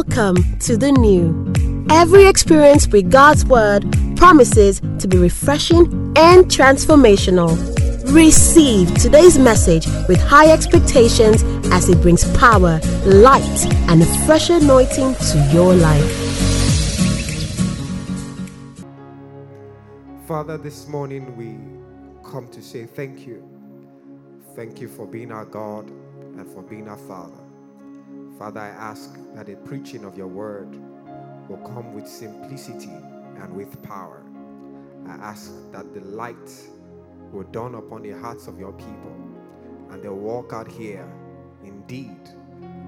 Welcome to the new. Every experience with God's Word promises to be refreshing and transformational. Receive today's message with high expectations as it brings power, light, and a fresh anointing to your life. Father, this morning we come to say thank you. Thank you for being our God and for being our Father. Father, I ask that the preaching of your word will come with simplicity and with power. I ask that the light will dawn upon the hearts of your people and they'll walk out here indeed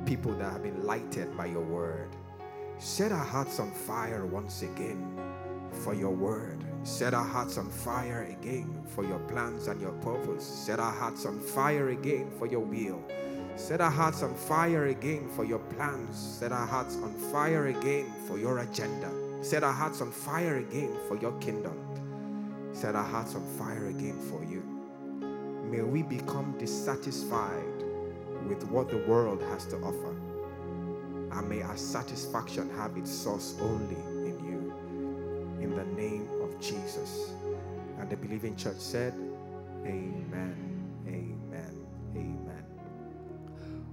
people that have been lighted by your word. Set our hearts on fire once again for your word. Set our hearts on fire again for your plans and your purpose. Set our hearts on fire again for your will. Set our hearts on fire again for your plans. Set our hearts on fire again for your agenda. Set our hearts on fire again for your kingdom. Set our hearts on fire again for you. May we become dissatisfied with what the world has to offer. And may our satisfaction have its source only in you. In the name of Jesus. And the believing church said, Amen.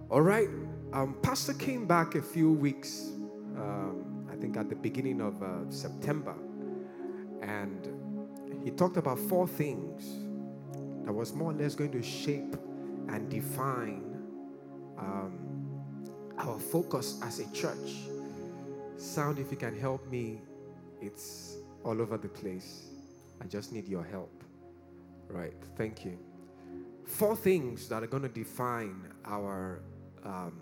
All right. Um, Pastor came back a few weeks, um, I think at the beginning of uh, September, and he talked about four things that was more or less going to shape and define um, our focus as a church. Sound, if you can help me, it's all over the place. I just need your help. Right. Thank you. Four things that are going to define our um,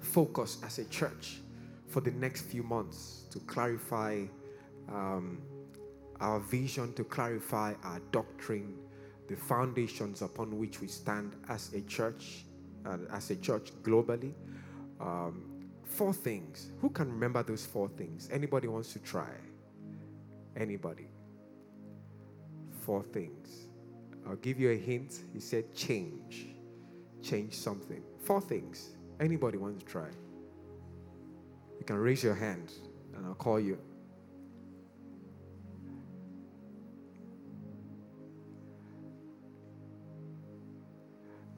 focus as a church for the next few months to clarify um, our vision, to clarify our doctrine, the foundations upon which we stand as a church, uh, as a church globally. Um, four things. Who can remember those four things? Anybody wants to try? Anybody? Four things. I'll give you a hint. He said change. Change something. Four things. Anybody wants to try? You can raise your hand and I'll call you.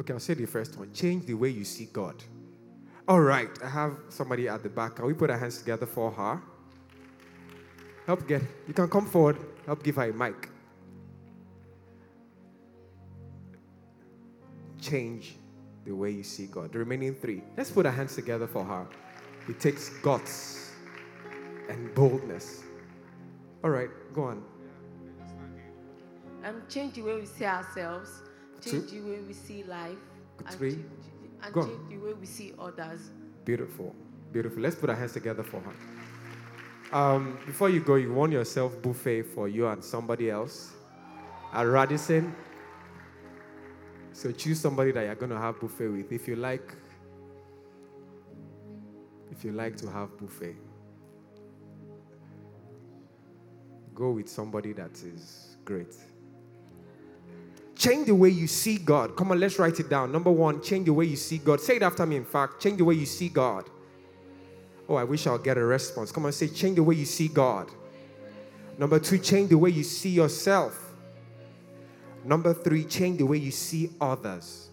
Okay, I'll say the first one. Change the way you see God. All right, I have somebody at the back. Can we put our hands together for her? Help get, you can come forward. Help give her a mic. Change the way you see God. The remaining three. Let's put our hands together for her. It takes guts and boldness. All right, go on. Um, change the way we see ourselves, Two. change the way we see life, and, Three. change, and Go change the way we see others. Beautiful. Beautiful. Let's put our hands together for her. Um, before you go, you want yourself buffet for you and somebody else at Radisson. So choose somebody that you're going to have buffet with. If you like, if you like to have buffet, go with somebody that is great. Change the way you see God. Come on, let's write it down. Number one, change the way you see God. Say it after me, in fact. Change the way you see God. Oh, I wish I'll get a response. Come on, say, change the way you see God. Number two, change the way you see yourself. Number three, change the way you see others.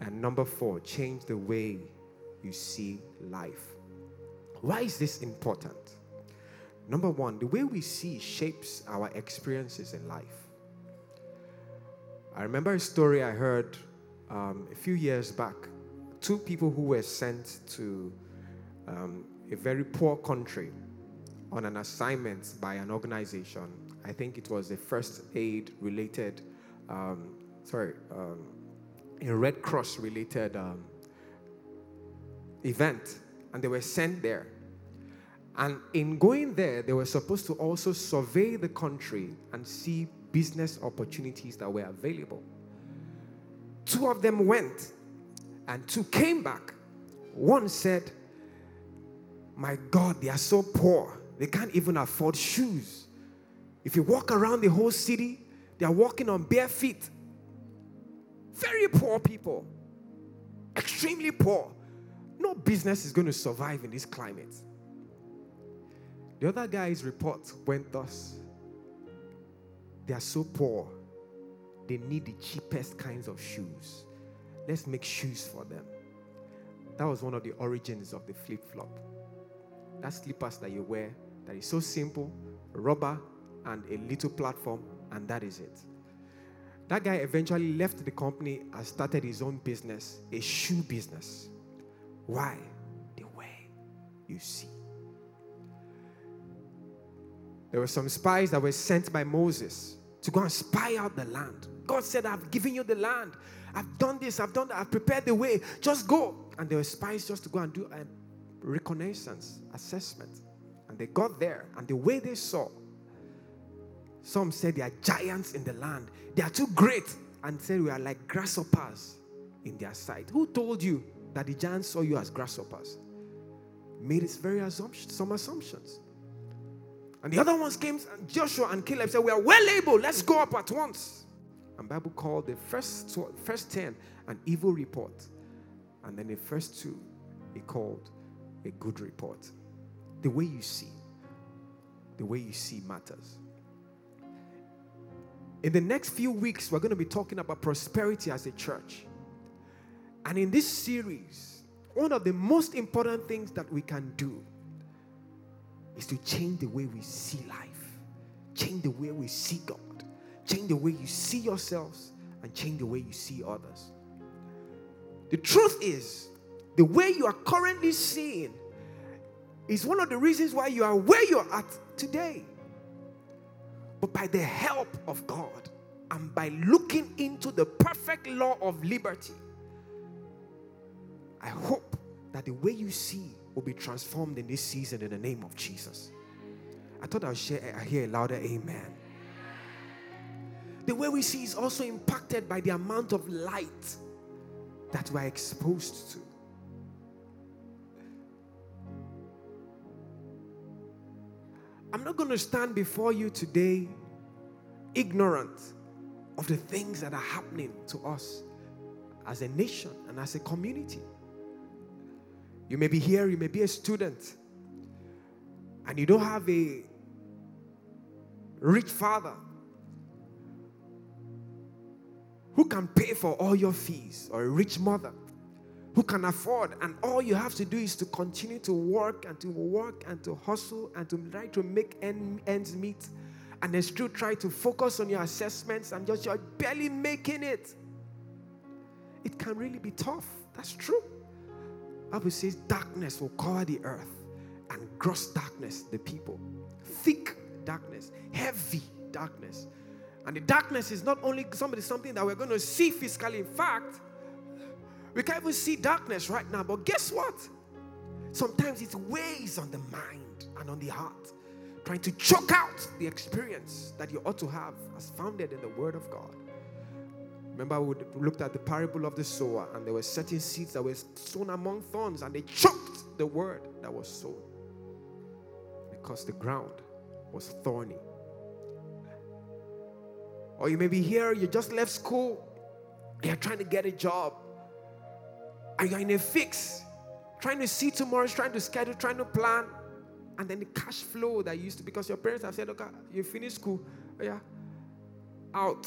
And number four, change the way you see life. Why is this important? Number one, the way we see shapes our experiences in life. I remember a story I heard um, a few years back. Two people who were sent to um, a very poor country on an assignment by an organization. I think it was a first aid related, um, sorry, um, a Red Cross related um, event. And they were sent there. And in going there, they were supposed to also survey the country and see business opportunities that were available. Two of them went, and two came back. One said, My God, they are so poor, they can't even afford shoes. If you walk around the whole city, they are walking on bare feet. Very poor people, extremely poor. No business is going to survive in this climate. The other guy's report went thus They are so poor, they need the cheapest kinds of shoes. Let's make shoes for them. That was one of the origins of the flip flop. That slippers that you wear that is so simple, rubber and a little platform, and that is it. That guy eventually left the company and started his own business, a shoe business. Why? The way you see. There were some spies that were sent by Moses to go and spy out the land. God said, I've given you the land. I've done this, I've done that, I've prepared the way. Just go. And there were spies just to go and do a reconnaissance, assessment. And they got there, and the way they saw, some said they are giants in the land. They are too great, and said we are like grasshoppers in their sight. Who told you that the giants saw you as grasshoppers? Made its very assumption, some assumptions. And the other ones came, and Joshua and Caleb said, We are well able, let's go up at once. And Bible called the first, first 10 an evil report. And then the first two, he called a good report. The way you see, the way you see matters. In the next few weeks, we're going to be talking about prosperity as a church. And in this series, one of the most important things that we can do is to change the way we see life, change the way we see God, change the way you see yourselves, and change the way you see others. The truth is, the way you are currently seeing is one of the reasons why you are where you're at today. But by the help of God and by looking into the perfect law of liberty, I hope that the way you see will be transformed in this season in the name of Jesus. I thought I'll share I hear a louder amen. The way we see is also impacted by the amount of light that we're exposed to. I'm not going to stand before you today ignorant of the things that are happening to us as a nation and as a community. You may be here, you may be a student, and you don't have a rich father who can pay for all your fees, or a rich mother who can afford, and all you have to do is to continue to work and to work and to hustle and to try to make ends meet, and then still try to focus on your assessments and just you're barely making it. It can really be tough. That's true. Bible says darkness will cover the earth and gross darkness the people. Thick darkness, heavy darkness. And the darkness is not only somebody something that we're going to see physically. In fact, we can't even see darkness right now. But guess what? Sometimes it weighs on the mind and on the heart, trying to choke out the experience that you ought to have as founded in the Word of God. Remember, we looked at the parable of the sower, and there were certain seeds that were sown among thorns, and they choked the word that was sown because the ground was thorny. Or you may be here, you just left school, you're trying to get a job, and you're in a fix, trying to see tomorrow, trying to schedule, trying to plan, and then the cash flow that used to, because your parents have said, okay, ah, you finished school, oh yeah, out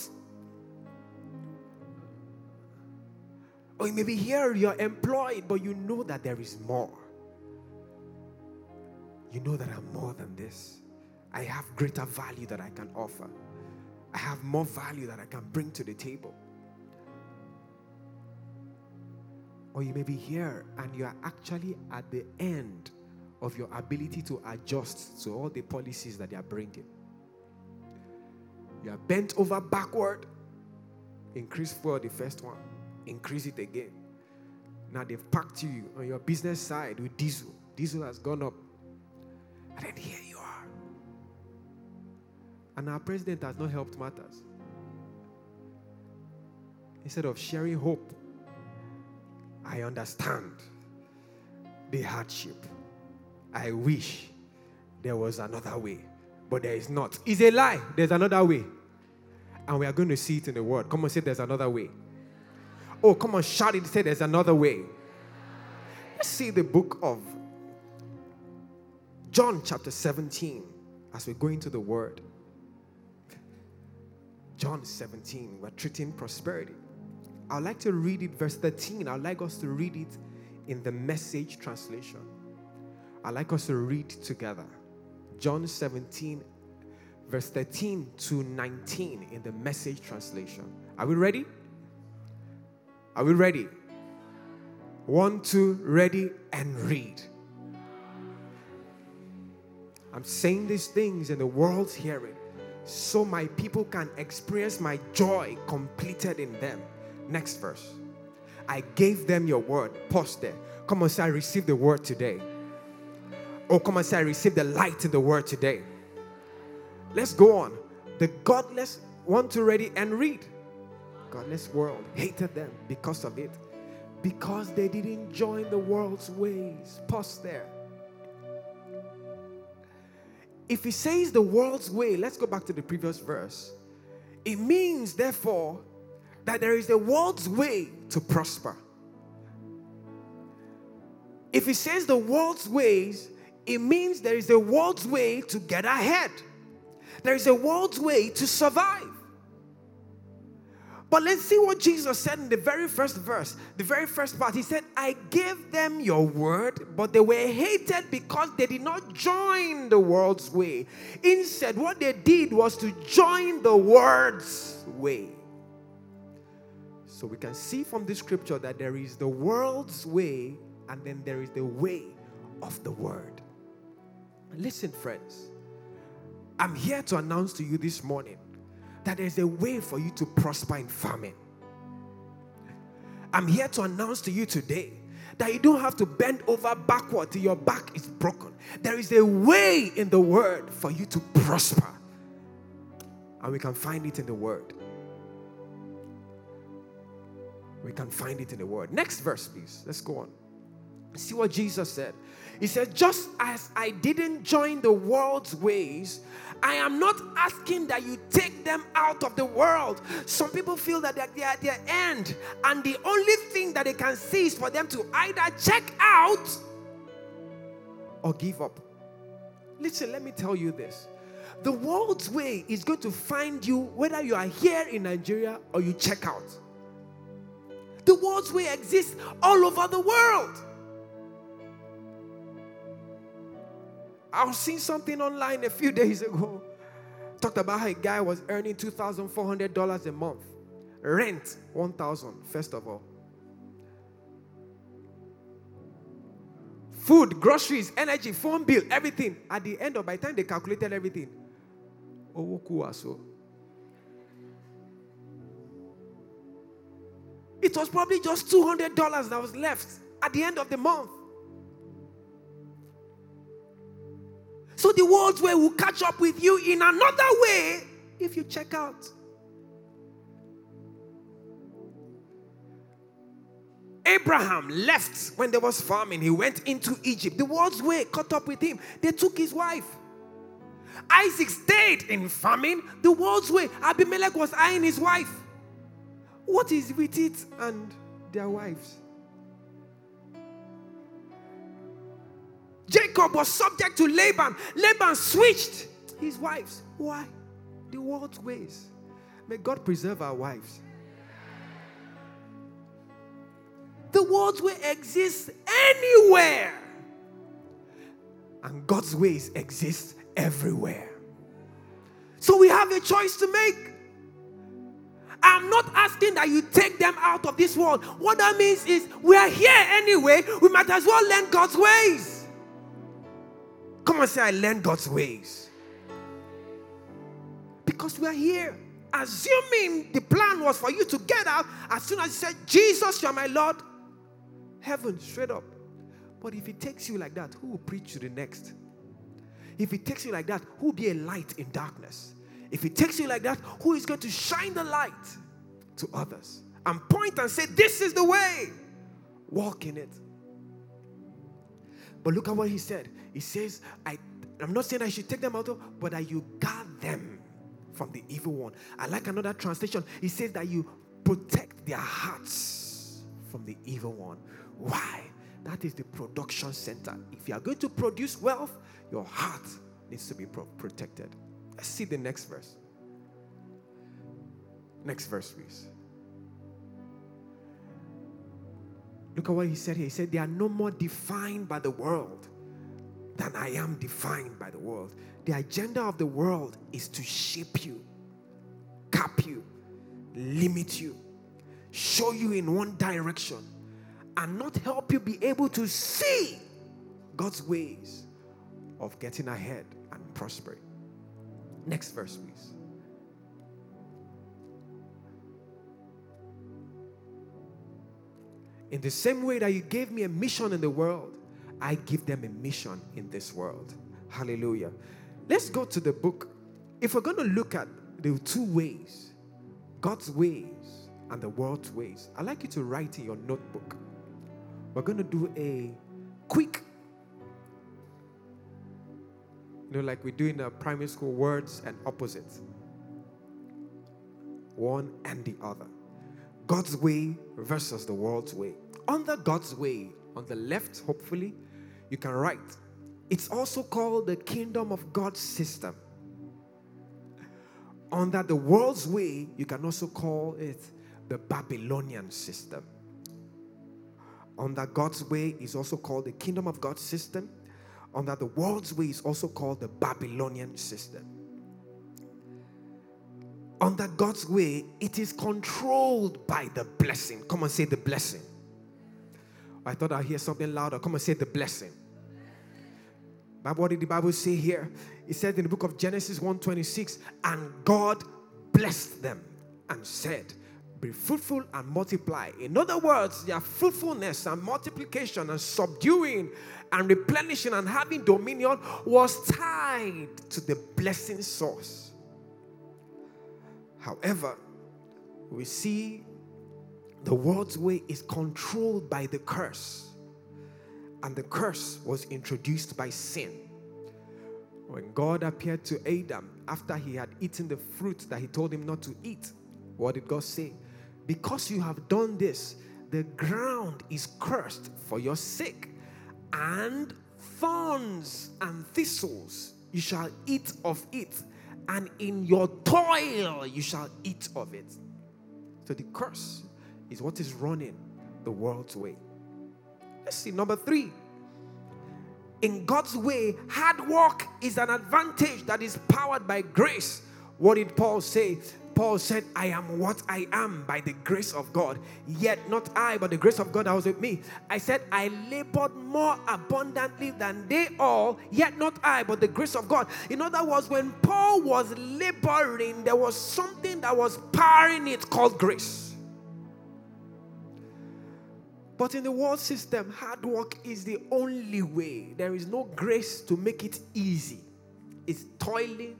Or you may be here, you're employed, but you know that there is more. You know that I'm more than this. I have greater value that I can offer. I have more value that I can bring to the table. Or you may be here and you are actually at the end of your ability to adjust to all the policies that they are bringing. You are bent over backward. Increase for the first one increase it again. Now they've packed you on your business side with diesel. Diesel has gone up. And then here you are. And our president has not helped matters. Instead of sharing hope, I understand the hardship. I wish there was another way, but there is not. It's a lie. There's another way. And we are going to see it in the word. Come on, say there's another way. Oh, come on, shout it. Say there's another way. Let's see the book of John, chapter 17, as we go into the word. John 17, we're treating prosperity. I'd like to read it, verse 13. I'd like us to read it in the message translation. I'd like us to read together. John 17, verse 13 to 19 in the message translation. Are we ready? Are we ready? One, two, ready, and read. I'm saying these things and the world's hearing so my people can experience my joy completed in them. Next verse. I gave them your word. Pause there. Come on, say, I received the word today. Oh, come on, say, I received the light in the word today. Let's go on. The godless want to ready and read. Godless world hated them because of it. Because they didn't join the world's ways. Pause there. If he says the world's way, let's go back to the previous verse. It means, therefore, that there is a world's way to prosper. If he says the world's ways, it means there is a world's way to get ahead. There is a world's way to survive. But let's see what Jesus said in the very first verse, the very first part. He said, I gave them your word, but they were hated because they did not join the world's way. Instead, what they did was to join the world's way. So we can see from this scripture that there is the world's way, and then there is the way of the word. Listen, friends, I'm here to announce to you this morning that there's a way for you to prosper in farming. I'm here to announce to you today that you don't have to bend over backward till your back is broken. There is a way in the word for you to prosper. And we can find it in the word. We can find it in the word. Next verse, please. Let's go on. See what Jesus said. He said, Just as I didn't join the world's ways, I am not asking that you take them out of the world. Some people feel that they are at their end, and the only thing that they can see is for them to either check out or give up. Listen, let me tell you this. The world's way is going to find you whether you are here in Nigeria or you check out. World's way exists all over the world. I was seeing something online a few days ago. Talked about how a guy was earning $2,400 a month. Rent, 1000 first of all. Food, groceries, energy, phone bill, everything. At the end of, by the time they calculated everything, so. It was probably just $200 that was left at the end of the month. So the world's way will catch up with you in another way if you check out. Abraham left when there was famine. He went into Egypt. The world's way caught up with him. They took his wife. Isaac stayed in famine. The world's way. Abimelech was eyeing his wife. What is with it and their wives? Jacob was subject to Laban. Laban switched his wives. Why? The world's ways. May God preserve our wives. The world's way exists anywhere, and God's ways exist everywhere. So we have a choice to make. I'm not asking that you take them out of this world. What that means is we are here anyway. We might as well learn God's ways. Come and say, I learned God's ways. Because we are here. Assuming the plan was for you to get out, as soon as you said, Jesus, you are my Lord, heaven straight up. But if it takes you like that, who will preach to the next? If it takes you like that, who will be a light in darkness? If it takes you like that, who is going to shine the light to others and point and say, This is the way? Walk in it. But look at what he said. He says, I, I'm not saying I should take them out, of, but that you guard them from the evil one. I like another translation. He says that you protect their hearts from the evil one. Why? That is the production center. If you are going to produce wealth, your heart needs to be pro- protected. Let's see the next verse. Next verse, please. Look at what he said here. He said, They are no more defined by the world than I am defined by the world. The agenda of the world is to shape you, cap you, limit you, show you in one direction, and not help you be able to see God's ways of getting ahead and prospering. Next verse, please. In the same way that you gave me a mission in the world, I give them a mission in this world. Hallelujah. Let's go to the book. If we're going to look at the two ways, God's ways and the world's ways, I'd like you to write in your notebook. We're going to do a quick, you know, like we do in the primary school, words and opposites. One and the other. God's way versus the world's way. Under God's way, on the left, hopefully, you can write. It's also called the kingdom of God system. Under the world's way, you can also call it the Babylonian system. Under God's way is also called the kingdom of God system. Under the world's way is also called the Babylonian system. Under God's way, it is controlled by the blessing. Come and say the blessing. I thought I'd hear something louder. Come and say the blessing. But what did the Bible say here? It said in the book of Genesis 1:26, and God blessed them and said, Be fruitful and multiply. In other words, their fruitfulness and multiplication and subduing and replenishing and having dominion was tied to the blessing source. However, we see the world's way is controlled by the curse. And the curse was introduced by sin. When God appeared to Adam after he had eaten the fruit that he told him not to eat, what did God say? Because you have done this, the ground is cursed for your sake, and thorns and thistles you shall eat of it, and in your toil you shall eat of it. So the curse is what is running the world's way. Let's see, number three. In God's way, hard work is an advantage that is powered by grace. What did Paul say? Paul said, I am what I am by the grace of God. Yet not I, but the grace of God that was with me. I said, I labored more abundantly than they all, yet not I, but the grace of God. In other words, when Paul was laboring, there was something that was powering it called grace. But in the world system, hard work is the only way. There is no grace to make it easy. It's toiling.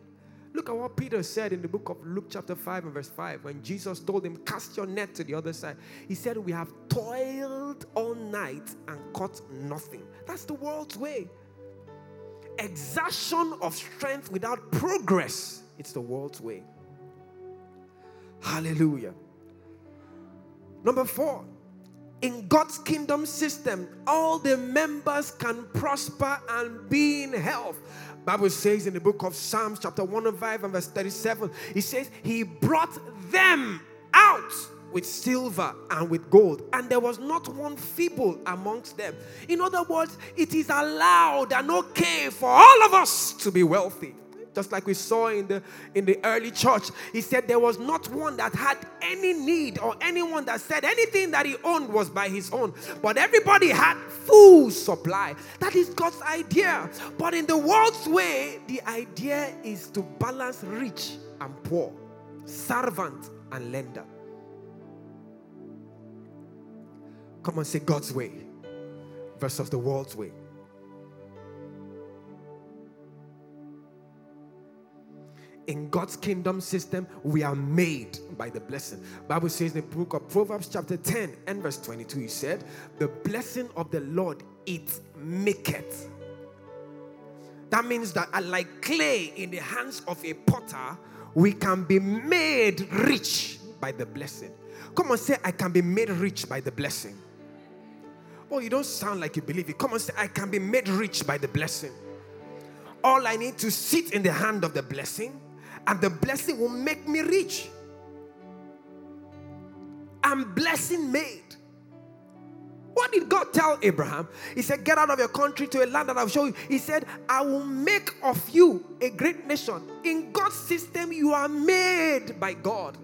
Look at what Peter said in the book of Luke, chapter 5, and verse 5, when Jesus told him, Cast your net to the other side. He said, We have toiled all night and caught nothing. That's the world's way. Exertion of strength without progress. It's the world's way. Hallelujah. Number four, in God's kingdom system, all the members can prosper and be in health. Bible says in the book of Psalms, chapter 105 and verse 37, it says, He brought them out with silver and with gold, and there was not one feeble amongst them. In other words, it is allowed and okay for all of us to be wealthy just like we saw in the in the early church he said there was not one that had any need or anyone that said anything that he owned was by his own. But everybody had full supply. That is god's idea. But in the world's way the idea is to balance rich and poor servant and lender. Come on say god's way versus the world's way in God's kingdom system, we are made by the blessing. Bible says in the book of Proverbs, chapter 10 and verse 22, he said, The blessing of the Lord it maketh. That means that uh, like clay in the hands of a potter, we can be made rich by the blessing. Come on, say, I can be made rich by the blessing. Oh, you don't sound like you believe it. Come and say, I can be made rich by the blessing. All I need to sit in the hand of the blessing, and the blessing will make me rich. I'm blessing made. What did God tell Abraham? He said, Get out of your country to a land that I'll show you. He said, I will make of you a great nation. In God's system, you are made by God,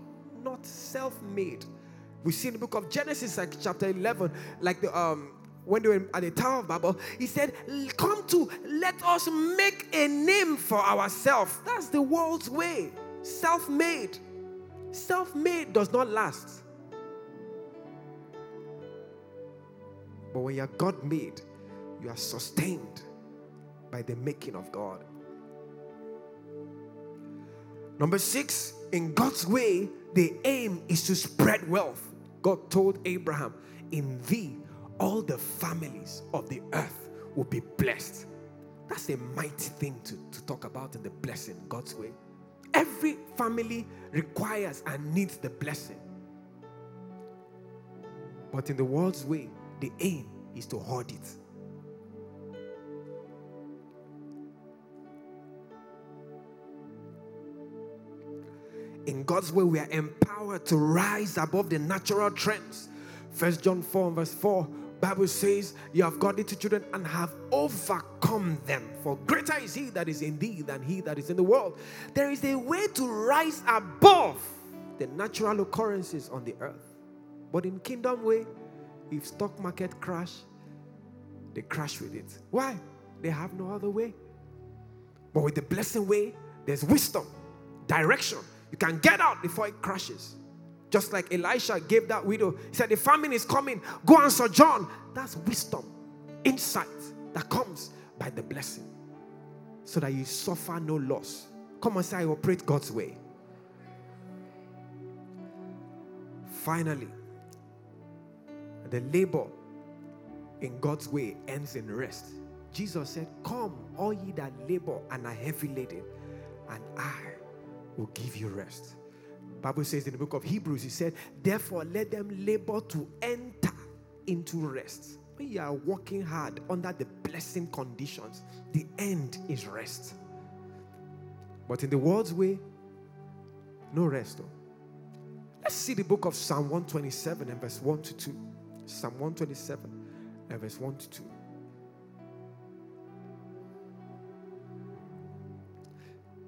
not self made. We see in the book of Genesis, like chapter 11, like the um, when they were at the Tower of Babel, he said, Come to, let us make a name for ourselves. That's the world's way. Self made. Self made does not last. But when you're God made, you are sustained by the making of God. Number six, in God's way, the aim is to spread wealth. God told Abraham, In thee, all the families of the earth will be blessed. That's a mighty thing to, to talk about in the blessing, God's way. Every family requires and needs the blessing. But in the world's way, the aim is to hoard it. In God's way, we are empowered to rise above the natural trends. First John 4 verse 4 Bible says, You have got little children and have overcome them. For greater is he that is in thee than he that is in the world. There is a way to rise above the natural occurrences on the earth. But in kingdom way, if stock market crash, they crash with it. Why? They have no other way. But with the blessing way, there's wisdom, direction. You can get out before it crashes. Just like Elisha gave that widow, he said, The famine is coming. Go and sojourn. That's wisdom, insight that comes by the blessing. So that you suffer no loss. Come and say, I operate God's way. Finally, the labor in God's way ends in rest. Jesus said, Come, all ye that labor and are heavy laden, and I will give you rest. Bible says in the book of Hebrews, he said, Therefore, let them labor to enter into rest. When you are working hard under the blessing conditions, the end is rest. But in the world's way, no rest. Though. Let's see the book of Psalm 127 and verse 1 to 2. Psalm 127 and verse 1 to 2.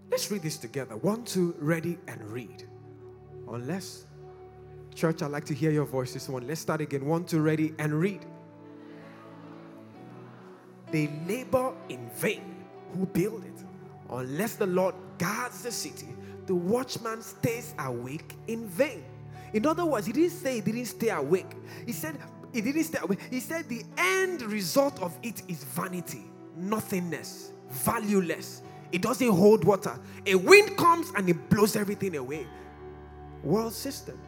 Let's read this together. One, two, ready, and read. Unless, church, I'd like to hear your voice this one. Let's start again. One, two, ready, and read. They labor in vain who build it. Unless the Lord guards the city, the watchman stays awake in vain. In other words, he didn't say he didn't stay awake. He said he didn't stay awake. He said the end result of it is vanity, nothingness, valueless. It doesn't hold water. A wind comes and it blows everything away world system.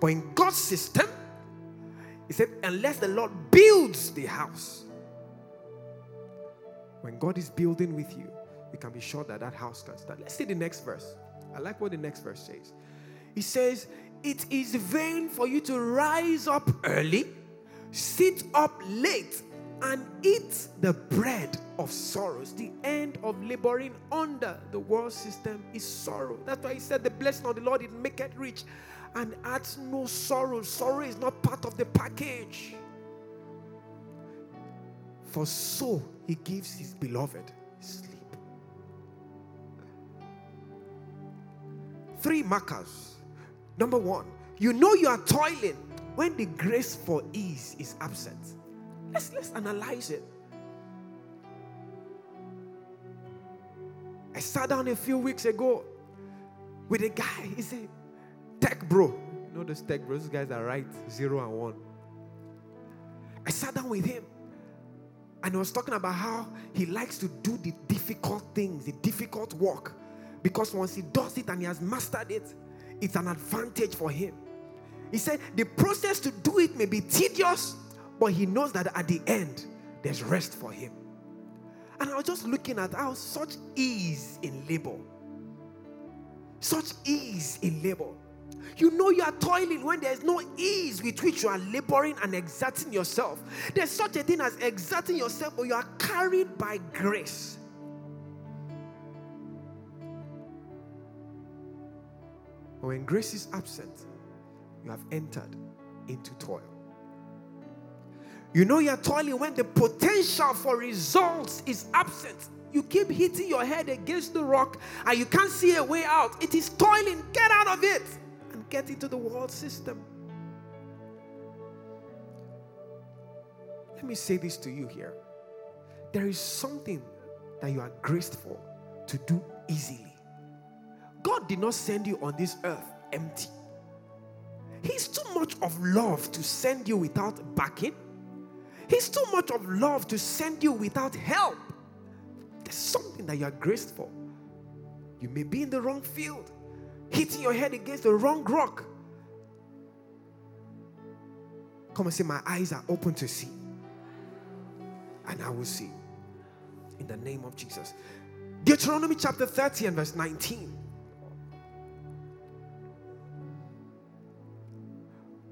But in God's system, He said, unless the Lord builds the house, when God is building with you, you can be sure that that house can stand. Let's see the next verse. I like what the next verse says. He says, It is vain for you to rise up early, sit up late, and eat the bread of sorrows. The end of laboring under the world system is sorrow. That's why he said, The blessing of the Lord it make it rich and adds no sorrow. Sorrow is not part of the package. For so he gives his beloved sleep. Three markers. Number one, you know you are toiling when the grace for ease is absent. Let's, let's analyze it. I sat down a few weeks ago with a guy. He said, tech bro. You know those tech bros? Those guys are right, zero and one. I sat down with him and I was talking about how he likes to do the difficult things, the difficult work. Because once he does it and he has mastered it, it's an advantage for him. He said the process to do it may be tedious, but he knows that at the end, there's rest for him. And I was just looking at how such ease in labor, such ease in labor. You know you are toiling when there's no ease with which you are laboring and exerting yourself. There's such a thing as exerting yourself, but you are carried by grace. But when grace is absent, you have entered into toil. You know you're toiling when the potential for results is absent. You keep hitting your head against the rock and you can't see a way out. It is toiling. Get out of it and get into the world system. Let me say this to you here. There is something that you are graced for to do easily. God did not send you on this earth empty. He's too much of love to send you without backing. He's too much of love to send you without help. There's something that you are graced for. You may be in the wrong field, hitting your head against the wrong rock. Come and say, My eyes are open to see. And I will see. In the name of Jesus. Deuteronomy chapter 30 and verse 19.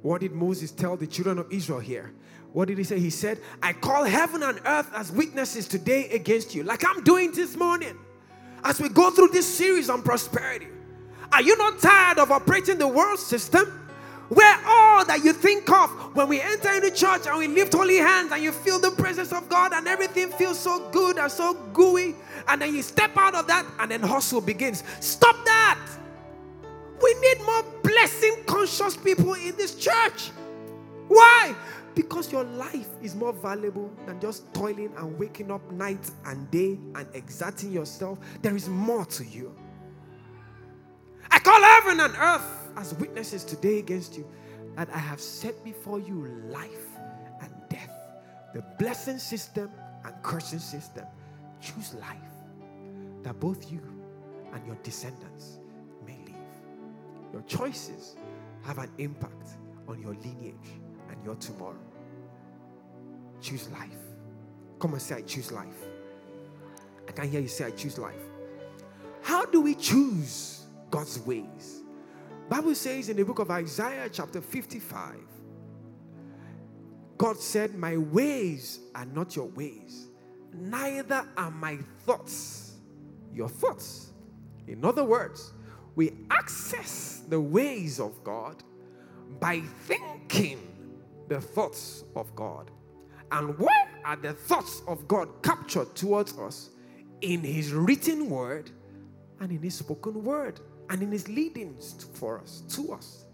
What did Moses tell the children of Israel here? What did he say? He said, I call heaven and earth as witnesses today against you, like I'm doing this morning as we go through this series on prosperity. Are you not tired of operating the world system? Where all that you think of when we enter into church and we lift holy hands and you feel the presence of God and everything feels so good and so gooey, and then you step out of that and then hustle begins. Stop that! We need more blessing conscious people in this church. Why? Because your life is more valuable than just toiling and waking up night and day and exerting yourself. There is more to you. I call heaven and earth as witnesses today against you that I have set before you life and death, the blessing system and cursing system. Choose life that both you and your descendants may live. Your choices have an impact on your lineage your tomorrow. Choose life. Come and say, I choose life. I can hear you say, I choose life. How do we choose God's ways? Bible says in the book of Isaiah chapter 55, God said, My ways are not your ways, neither are my thoughts your thoughts. In other words, we access the ways of God by thinking the thoughts of God. And where are the thoughts of God captured towards us? In His written word and in His spoken word and in His leadings for us, to us.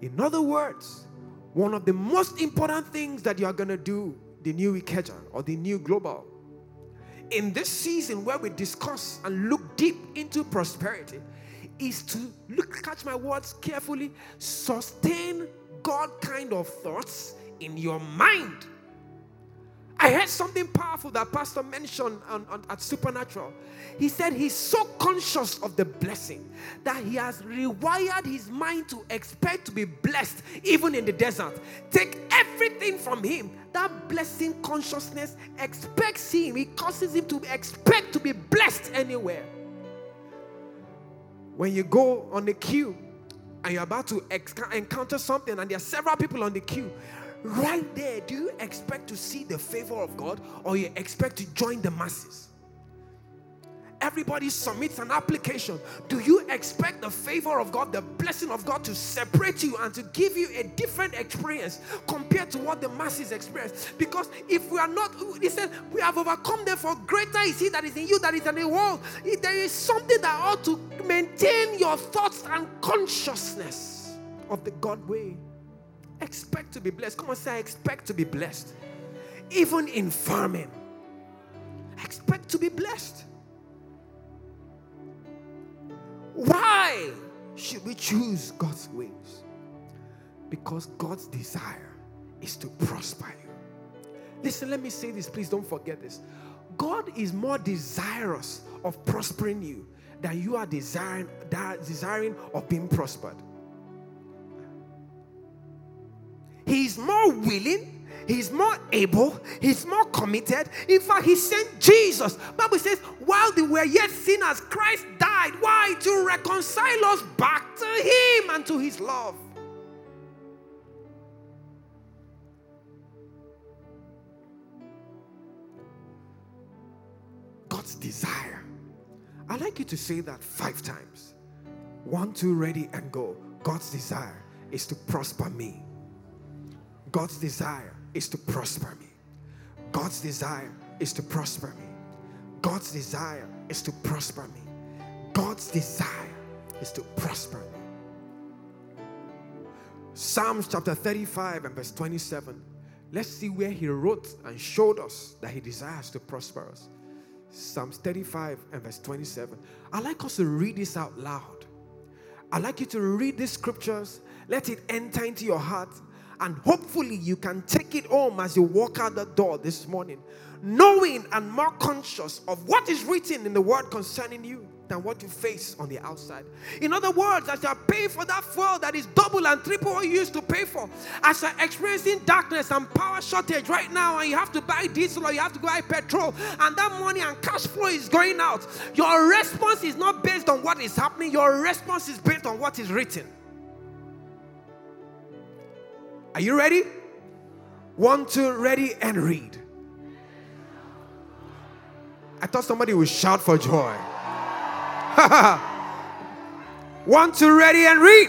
In other words, one of the most important things that you are going to do, the new Ikeja or the new global, in this season where we discuss and look deep into prosperity, is to look, catch my words carefully, sustain God kind of thoughts in your mind. I heard something powerful that Pastor mentioned on, on, at Supernatural. He said he's so conscious of the blessing that he has rewired his mind to expect to be blessed even in the desert. Take everything from him. That blessing consciousness expects him, it causes him to expect to be blessed anywhere. When you go on the queue and you're about to encounter something, and there are several people on the queue, right there, do you expect to see the favor of God or you expect to join the masses? Everybody submits an application. Do you expect the favor of God, the blessing of God to separate you and to give you a different experience compared to what the masses experience? Because if we are not, he said, we have overcome them for greater is he that is in you that is in the world. There is something that ought to maintain your thoughts and consciousness of the God way. Expect to be blessed. Come on, say, I expect to be blessed. Even in farming, expect to be blessed. Why should we choose God's ways? Because God's desire is to prosper you. Listen, let me say this, please don't forget this. God is more desirous of prospering you than you are desiring, desiring of being prospered. He is more willing, He's more able. He's more committed. In fact, He sent Jesus. Bible says, while they were yet sinners, Christ died. Why? To reconcile us back to Him and to His love. God's desire. I'd like you to say that five times. One, two, ready, and go. God's desire is to prosper me. God's desire is to prosper me. God's desire is to prosper me. God's desire is to prosper me. God's desire is to prosper me. Psalms chapter 35 and verse 27. Let's see where he wrote and showed us that he desires to prosper us. Psalms 35 and verse 27. I'd like us to read this out loud. I'd like you to read these scriptures, let it enter into your heart, and hopefully you can take it home as you walk out the door this morning, knowing and more conscious of what is written in the word concerning you than what you face on the outside. In other words, as you are paying for that fuel that is double and triple what you used to pay for, as you're experiencing darkness and power shortage right now, and you have to buy diesel or you have to buy petrol, and that money and cash flow is going out, your response is not based on what is happening, your response is based on what is written. Are you ready? One, two, ready, and read. I thought somebody would shout for joy. One, two, ready, and read.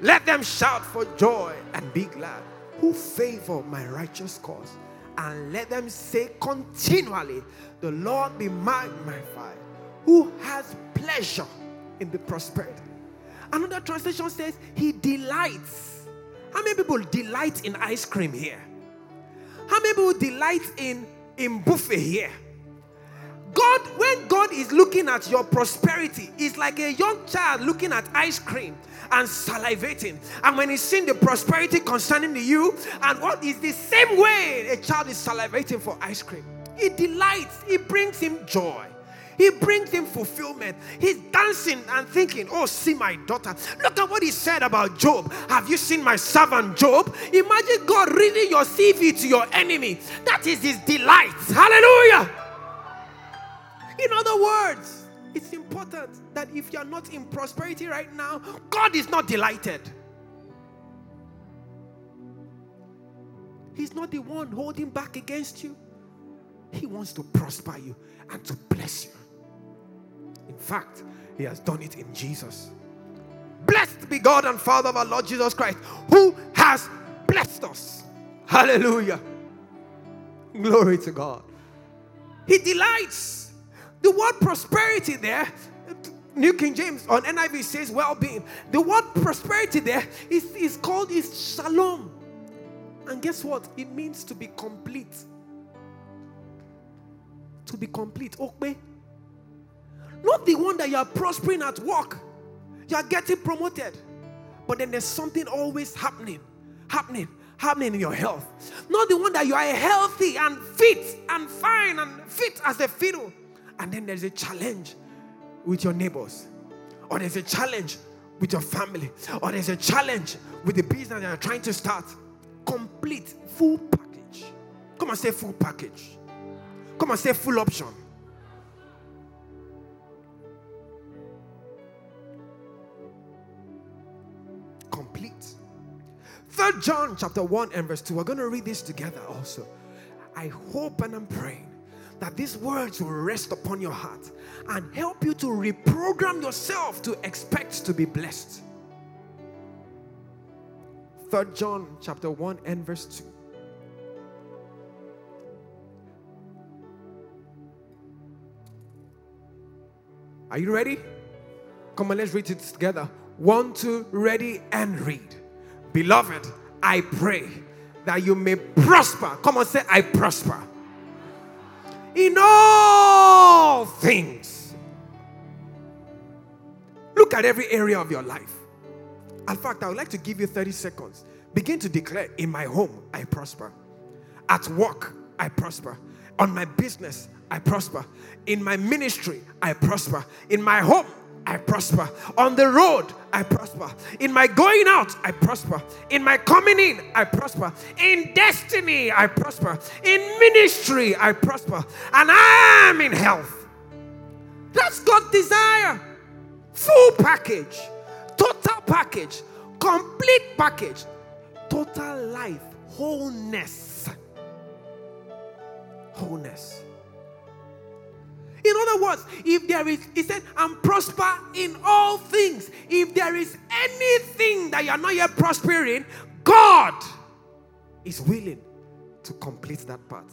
Let them shout for joy and be glad who favor my righteous cause. And let them say continually, The Lord be my magnified, who has pleasure in the prosperity. Another translation says, He delights. How many people delight in ice cream here? How many people delight in, in buffet here? God, when God is looking at your prosperity, it's like a young child looking at ice cream and salivating. And when he's seeing the prosperity concerning you, and what is the same way a child is salivating for ice cream, he delights, it brings him joy. He brings him fulfillment. He's dancing and thinking, Oh, see my daughter. Look at what he said about Job. Have you seen my servant Job? Imagine God reading your CV to your enemy. That is his delight. Hallelujah. In other words, it's important that if you're not in prosperity right now, God is not delighted. He's not the one holding back against you. He wants to prosper you and to bless you. In fact, He has done it in Jesus. Blessed be God and Father of our Lord Jesus Christ, who has blessed us. Hallelujah. Glory to God. He delights. The word prosperity there, New King James on NIV says well being. The word prosperity there is, is called is shalom. And guess what? It means to be complete. To be complete. Okay. Not the one that you are prospering at work. You are getting promoted. But then there's something always happening, happening, happening in your health. Not the one that you are healthy and fit and fine and fit as a fiddle. And then there's a challenge with your neighbors, or there's a challenge with your family, or there's a challenge with the business that you're trying to start. Complete, full package. Come and say full package. Come and say full option. Complete. Third John chapter 1 and verse 2. We're going to read this together also. I hope and I'm praying that these words will rest upon your heart and help you to reprogram yourself to expect to be blessed. Third John chapter 1 and verse 2. Are you ready? Come on, let's read it together. One, two, ready, and read. Beloved, I pray that you may prosper. Come on, say, I prosper. In all things. Look at every area of your life. In fact, I would like to give you 30 seconds. Begin to declare in my home, I prosper. At work, I prosper. On my business, I prosper. In my ministry, I prosper. In my home, I prosper. On the road, I prosper. In my going out, I prosper. In my coming in, I prosper. In destiny, I prosper. In ministry, I prosper. And I am in health. That's God's desire. Full package, total package, complete package, total life, wholeness. Wholeness. In other words, if there is, he said, and prosper in all things. If there is anything that you are not yet prospering, God is willing to complete that part.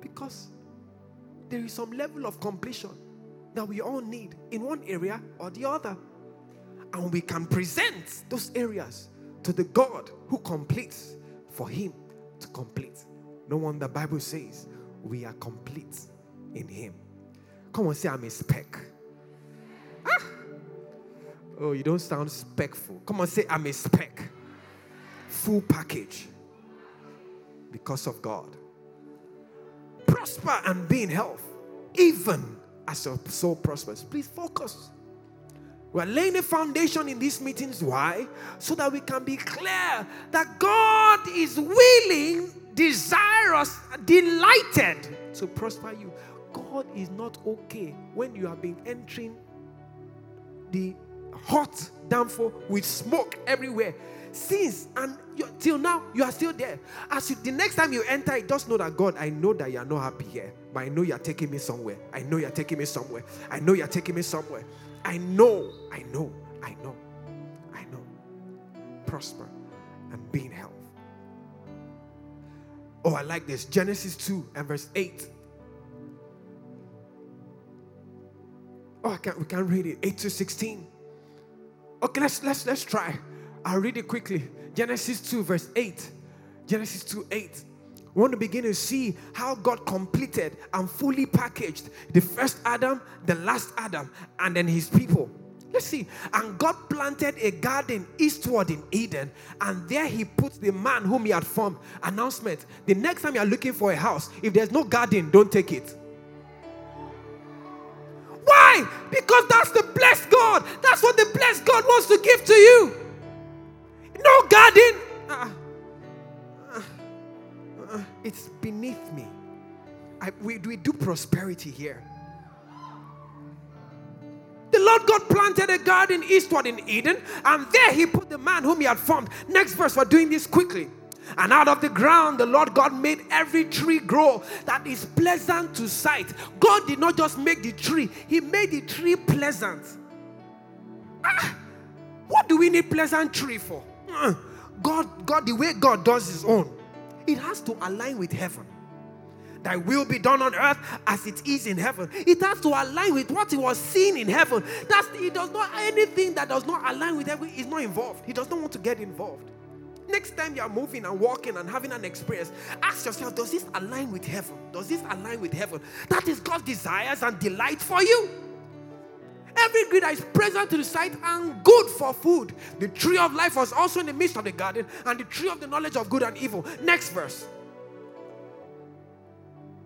Because there is some level of completion that we all need in one area or the other. And we can present those areas to the God who completes for Him to complete. No wonder the Bible says we are complete in Him. Come on, say, I'm a speck. Ah. Oh, you don't sound speckful. Come on, say, I'm a speck. Full package because of God. Prosper and be in health, even as your soul prospers. Please focus. We're laying a foundation in these meetings. Why? So that we can be clear that God is willing, desirous, delighted to prosper you. God is not okay when you have been entering the hot downfall with smoke everywhere. Since and you, till now, you are still there. As you, the next time you enter, just know that God, I know that you are not happy here, but I know you are taking me somewhere. I know you are taking me somewhere. I know you are taking me somewhere. I know, I know, I know, I know. Prosper and be in health. Oh, I like this. Genesis 2 and verse 8. Oh, I can't, we can't read it. 8 to 16. Okay, let's let's let's try. I'll read it quickly. Genesis 2, verse 8. Genesis 2 8. We want to begin to see how God completed and fully packaged the first Adam, the last Adam, and then his people. Let's see. And God planted a garden eastward in Eden, and there he put the man whom he had formed. Announcement The next time you're looking for a house, if there's no garden, don't take it. Because that's the blessed God. That's what the blessed God wants to give to you. No garden. Uh, uh, uh, it's beneath me. I, we, we do prosperity here. The Lord God planted a garden eastward in Eden, and there He put the man whom He had formed. Next verse, we're doing this quickly. And out of the ground, the Lord God made every tree grow that is pleasant to sight. God did not just make the tree, He made the tree pleasant. Ah, what do we need pleasant tree for? Uh, God, God, the way God does His own, it has to align with heaven. Thy will be done on earth as it is in heaven. It has to align with what he was seeing in heaven. That's it does not anything that does not align with heaven is not involved. He does not want to get involved. Next time you are moving and walking and having an experience, ask yourself, does this align with heaven? Does this align with heaven? That is God's desires and delight for you. Every tree that is present to the sight and good for food. The tree of life was also in the midst of the garden, and the tree of the knowledge of good and evil. Next verse.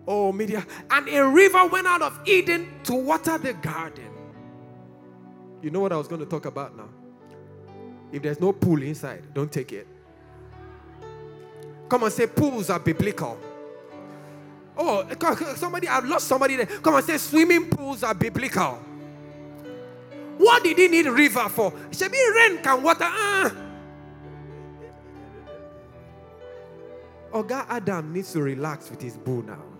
Oh, media. And a river went out of Eden to water the garden. You know what I was going to talk about now? If there's no pool inside, don't take it. Come on, say pools are biblical. Oh, somebody, I've lost somebody there. Come on, say swimming pools are biblical. What did he need river for? Should be rain can water. Uh. Oga Adam needs to relax with his boo now.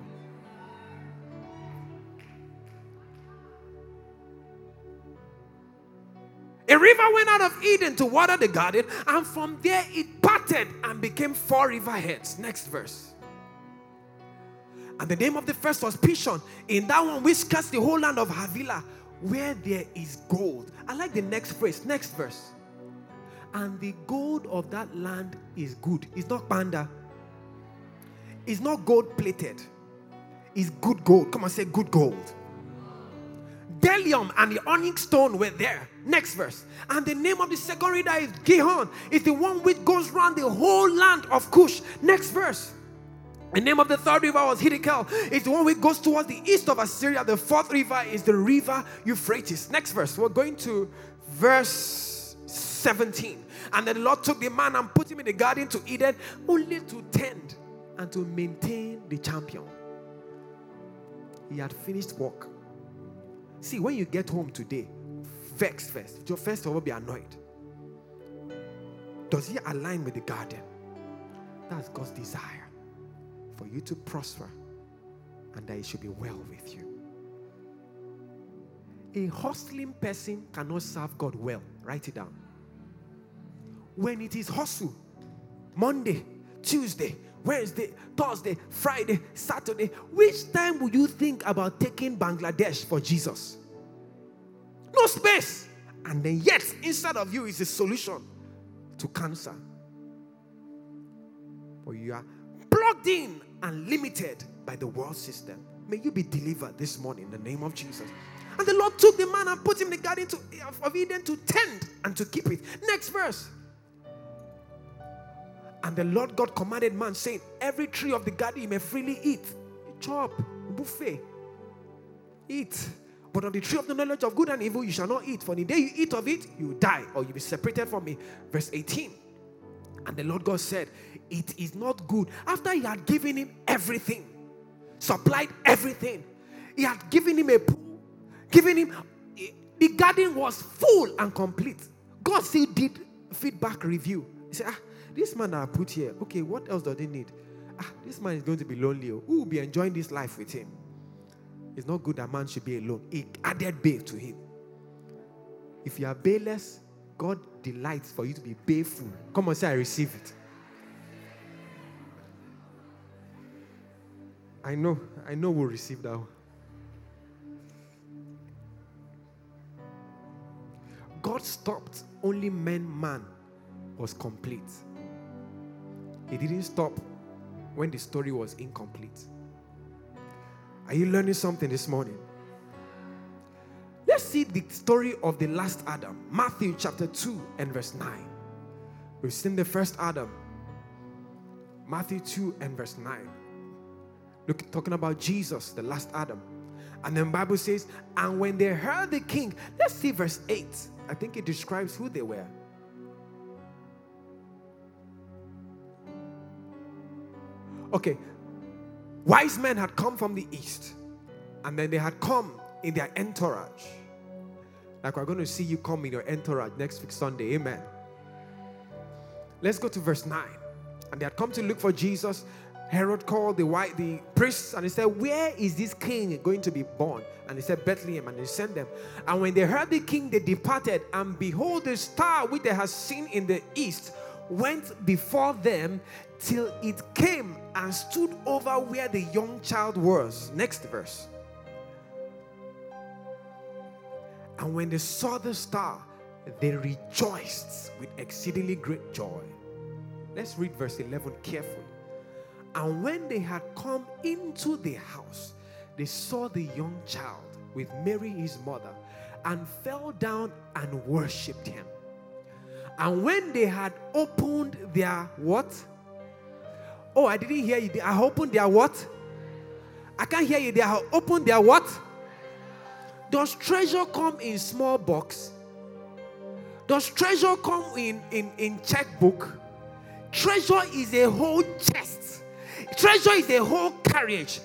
A river went out of Eden to water the garden, and from there it parted and became four river heads. Next verse. And the name of the first was Pishon. In that one, which cuts the whole land of Havilah, where there is gold. I like the next phrase, next verse. And the gold of that land is good. It's not panda. It's not gold plated. It's good gold. Come on, say good gold. Bdellium and the onyx stone were there. Next verse. And the name of the second reader is Gihon. It's the one which goes around the whole land of Cush. Next verse. The name of the third river was Hiddekel. It's the one which goes towards the east of Assyria. The fourth river is the river Euphrates. Next verse. We're going to verse 17. And then the Lord took the man and put him in the garden to Eden, only to tend and to maintain the champion. He had finished work. See, when you get home today, vex first. Your first of be annoyed. Does he align with the garden? That's God's desire for you to prosper and that it should be well with you. A hustling person cannot serve God well. Write it down. When it is hustle, Monday, Tuesday, Wednesday, Thursday, Friday, Saturday, which time would you think about taking Bangladesh for Jesus? No space. And then, yet, inside of you is a solution to cancer. But you are plugged in and limited by the world system. May you be delivered this morning in the name of Jesus. And the Lord took the man and put him in the garden to, of Eden to tend and to keep it. Next verse. And the Lord God commanded man, saying, Every tree of the garden you may freely eat. Chop, buffet, eat. But of the tree of the knowledge of good and evil you shall not eat. For in the day you eat of it, you die, or you'll be separated from me. Verse 18. And the Lord God said, It is not good. After he had given him everything, supplied everything, he had given him a pool, given him the garden was full and complete. God still did feedback review. He said, Ah, this man I put here, okay, what else does he need? Ah, this man is going to be lonely. Oh. Who will be enjoying this life with him? It's not good that man should be alone. He added babe to him. If you are bayless, God delights for you to be bayful. Come on, say, I receive it. I know, I know we'll receive that one. God stopped only men man was complete. He didn't stop when the story was incomplete. Are you learning something this morning? Let's see the story of the last Adam. Matthew chapter 2 and verse 9. We've seen the first Adam. Matthew 2 and verse 9. Look, talking about Jesus, the last Adam. And then Bible says, and when they heard the king, let's see verse 8. I think it describes who they were. Okay, wise men had come from the east, and then they had come in their entourage. Like we're going to see you come in your entourage next week, Sunday. Amen. Let's go to verse 9. And they had come to look for Jesus. Herod called the white the priests and he said, Where is this king going to be born? And he said, Bethlehem, and he sent them. And when they heard the king, they departed, and behold, the star which they had seen in the east went before them till it came and stood over where the young child was. Next verse. And when they saw the star, they rejoiced with exceedingly great joy. Let's read verse 11 carefully. And when they had come into the house, they saw the young child with Mary his mother and fell down and worshipped him. And when they had opened their what? Oh, I didn't hear you. They have opened their what? I can't hear you. They have opened their what? Does treasure come in small box? Does treasure come in, in, in checkbook? Treasure is a whole chest. Treasure is a whole carriage.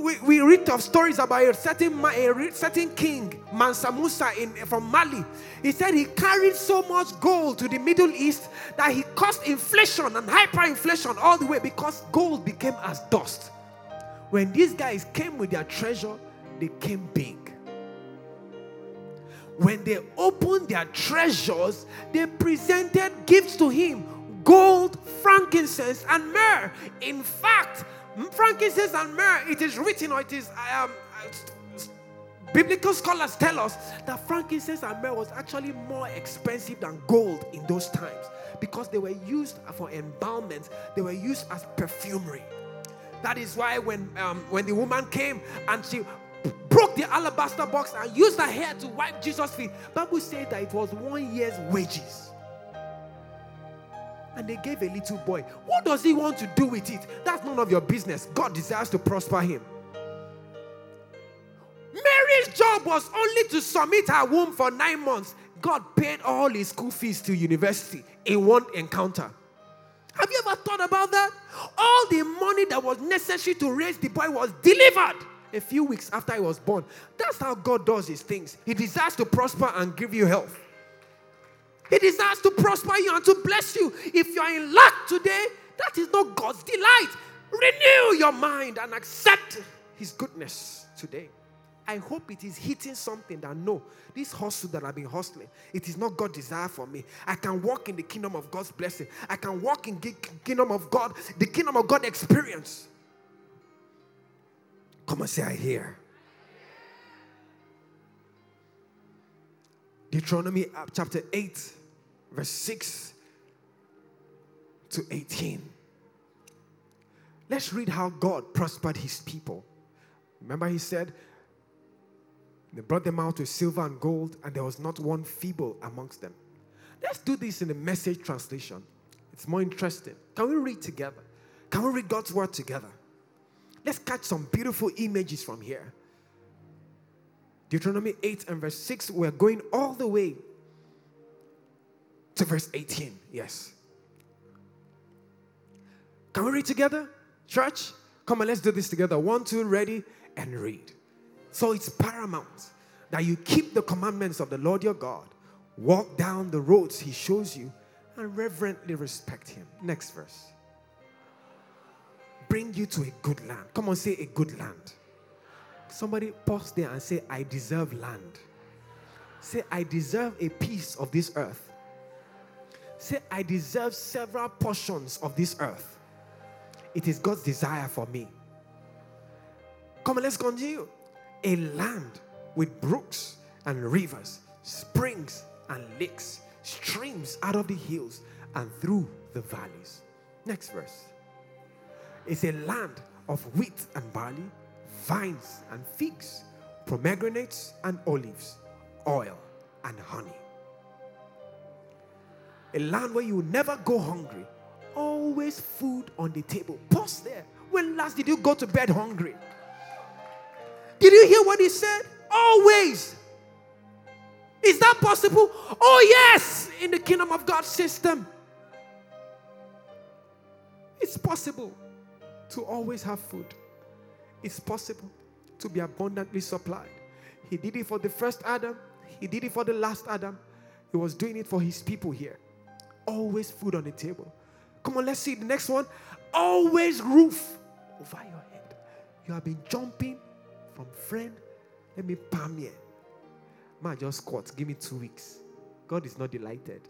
We, we read of stories about a certain, a certain king, Mansa Musa in, from Mali. He said he carried so much gold to the Middle East that he caused inflation and hyperinflation all the way because gold became as dust. When these guys came with their treasure, they came big. When they opened their treasures, they presented gifts to him gold, frankincense, and myrrh. In fact, frankincense and myrrh, it is written, or it is um, biblical scholars tell us that frankincense and myrrh was actually more expensive than gold in those times because they were used for embalmment, they were used as perfumery. That is why when um, when the woman came and she broke the alabaster box and used her hair to wipe Jesus' feet, Bible said that it was one year's wages. And they gave a little boy. What does he want to do with it? That's none of your business. God desires to prosper him. Mary's job was only to submit her womb for nine months. God paid all his school fees to university in one encounter. Have you ever thought about that? All the money that was necessary to raise the boy was delivered a few weeks after he was born. That's how God does his things. He desires to prosper and give you health. He desires to prosper you and to bless you. If you're in lack today, that is not God's delight. Renew your mind and accept his goodness today. I hope it is hitting something that no, this hustle that I've been hustling, it is not God's desire for me. I can walk in the kingdom of God's blessing. I can walk in the kingdom of God, the kingdom of God experience. Come and say, I hear. Deuteronomy uh, chapter 8, verse 6 to 18. Let's read how God prospered his people. Remember, he said, They brought them out with silver and gold, and there was not one feeble amongst them. Let's do this in the message translation. It's more interesting. Can we read together? Can we read God's word together? Let's catch some beautiful images from here. Deuteronomy 8 and verse 6, we're going all the way to verse 18. Yes. Can we read together? Church, come on, let's do this together. One, two, ready, and read. So it's paramount that you keep the commandments of the Lord your God, walk down the roads he shows you, and reverently respect him. Next verse. Bring you to a good land. Come on, say a good land. Somebody pause there and say, I deserve land. Say, I deserve a piece of this earth. Say, I deserve several portions of this earth. It is God's desire for me. Come on, let's continue. A land with brooks and rivers, springs and lakes, streams out of the hills and through the valleys. Next verse. It's a land of wheat and barley, vines and figs, pomegranates and olives, oil and honey. A land where you will never go hungry, always food on the table. Pause there. When last did you go to bed hungry? Did you hear what he said? Always. Is that possible? Oh, yes, in the kingdom of God system. It's possible to always have food. It's possible to be abundantly supplied. He did it for the first Adam, he did it for the last Adam. He was doing it for his people here. Always food on the table. Come on, let's see the next one. Always roof over your head. You have been jumping from friend. Let me palm here. Man, just squat. Give me two weeks. God is not delighted.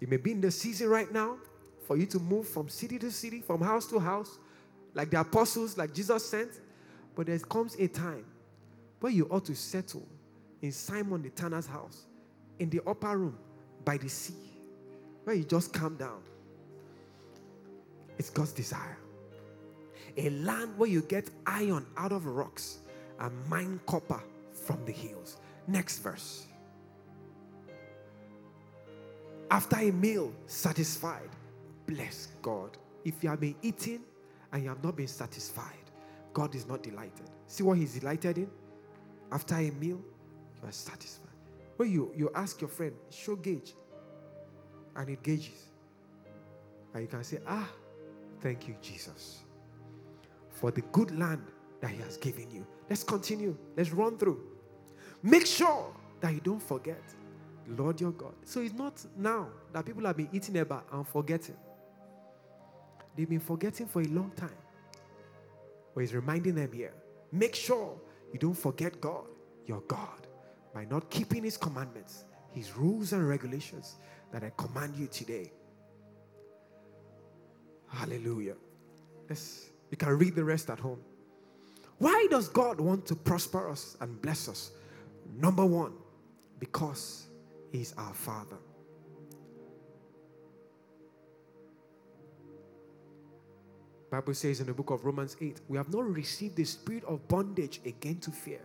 You may be in the season right now for you to move from city to city, from house to house, like the apostles, like Jesus sent. But there comes a time where you ought to settle in Simon the tanner's house, in the upper room by the sea, where you just calm down. It's God's desire. A land where you get iron out of rocks and mine copper from the hills. Next verse. After a meal, satisfied, bless God. If you have been eating and you have not been satisfied, God is not delighted. See what He's delighted in? After a meal, satisfied. When you, you ask your friend, show gauge, and it gauges. And you can say, Ah, thank you, Jesus, for the good land that He has given you. Let's continue. Let's run through. Make sure that you don't forget Lord your God. So it's not now that people have been eating about and forgetting. They've been forgetting for a long time. But he's reminding them here make sure you don't forget God, your God, by not keeping his commandments, his rules and regulations that I command you today. Hallelujah. Yes, you can read the rest at home. Why does God want to prosper us and bless us? Number one, because He's our Father. Bible says in the book of Romans 8, we have not received the spirit of bondage again to fear,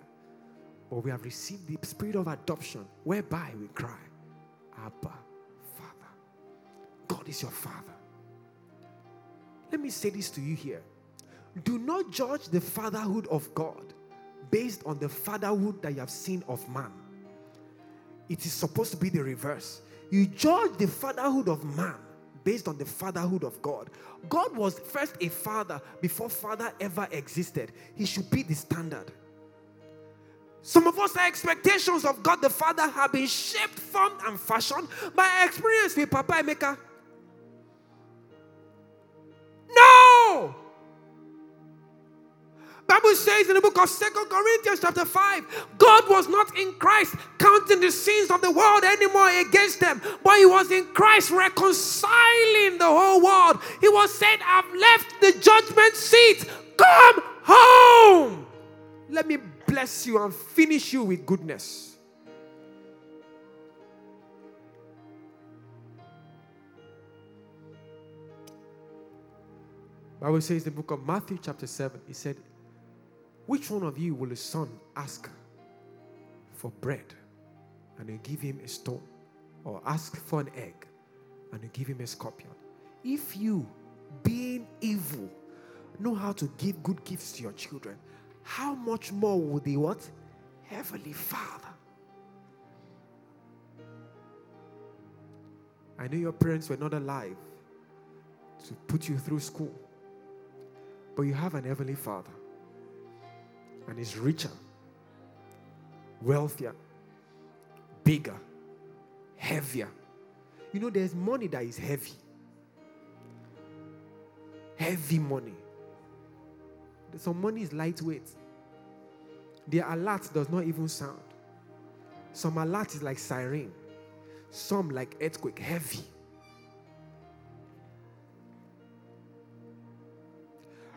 but we have received the spirit of adoption, whereby we cry, Abba, Father. God is your Father. Let me say this to you here. Do not judge the fatherhood of God based on the fatherhood that you have seen of man. It is supposed to be the reverse. You judge the fatherhood of man based on the fatherhood of God. God was first a father before father ever existed. He should be the standard. Some of us, our expectations of God the Father have been shaped, formed, and fashioned by our experience with Papa Emeka. No! Bible says in the book of Second Corinthians chapter 5, God was not in Christ counting the sins of the world anymore against them, but he was in Christ reconciling the whole world. He was saying, I've left the judgment seat. Come home. Let me bless you and finish you with goodness. Bible says in the book of Matthew chapter 7, he said, Which one of you will a son ask for bread and you give him a stone? Or ask for an egg and you give him a scorpion? If you, being evil, know how to give good gifts to your children, how much more will the what? Heavenly Father. I know your parents were not alive to put you through school, but you have an Heavenly Father, and He's richer, wealthier, bigger, heavier. You know, there's money that is heavy. Heavy money. Some money is lightweight. The alert does not even sound. Some alert is like siren. Some like earthquake, heavy.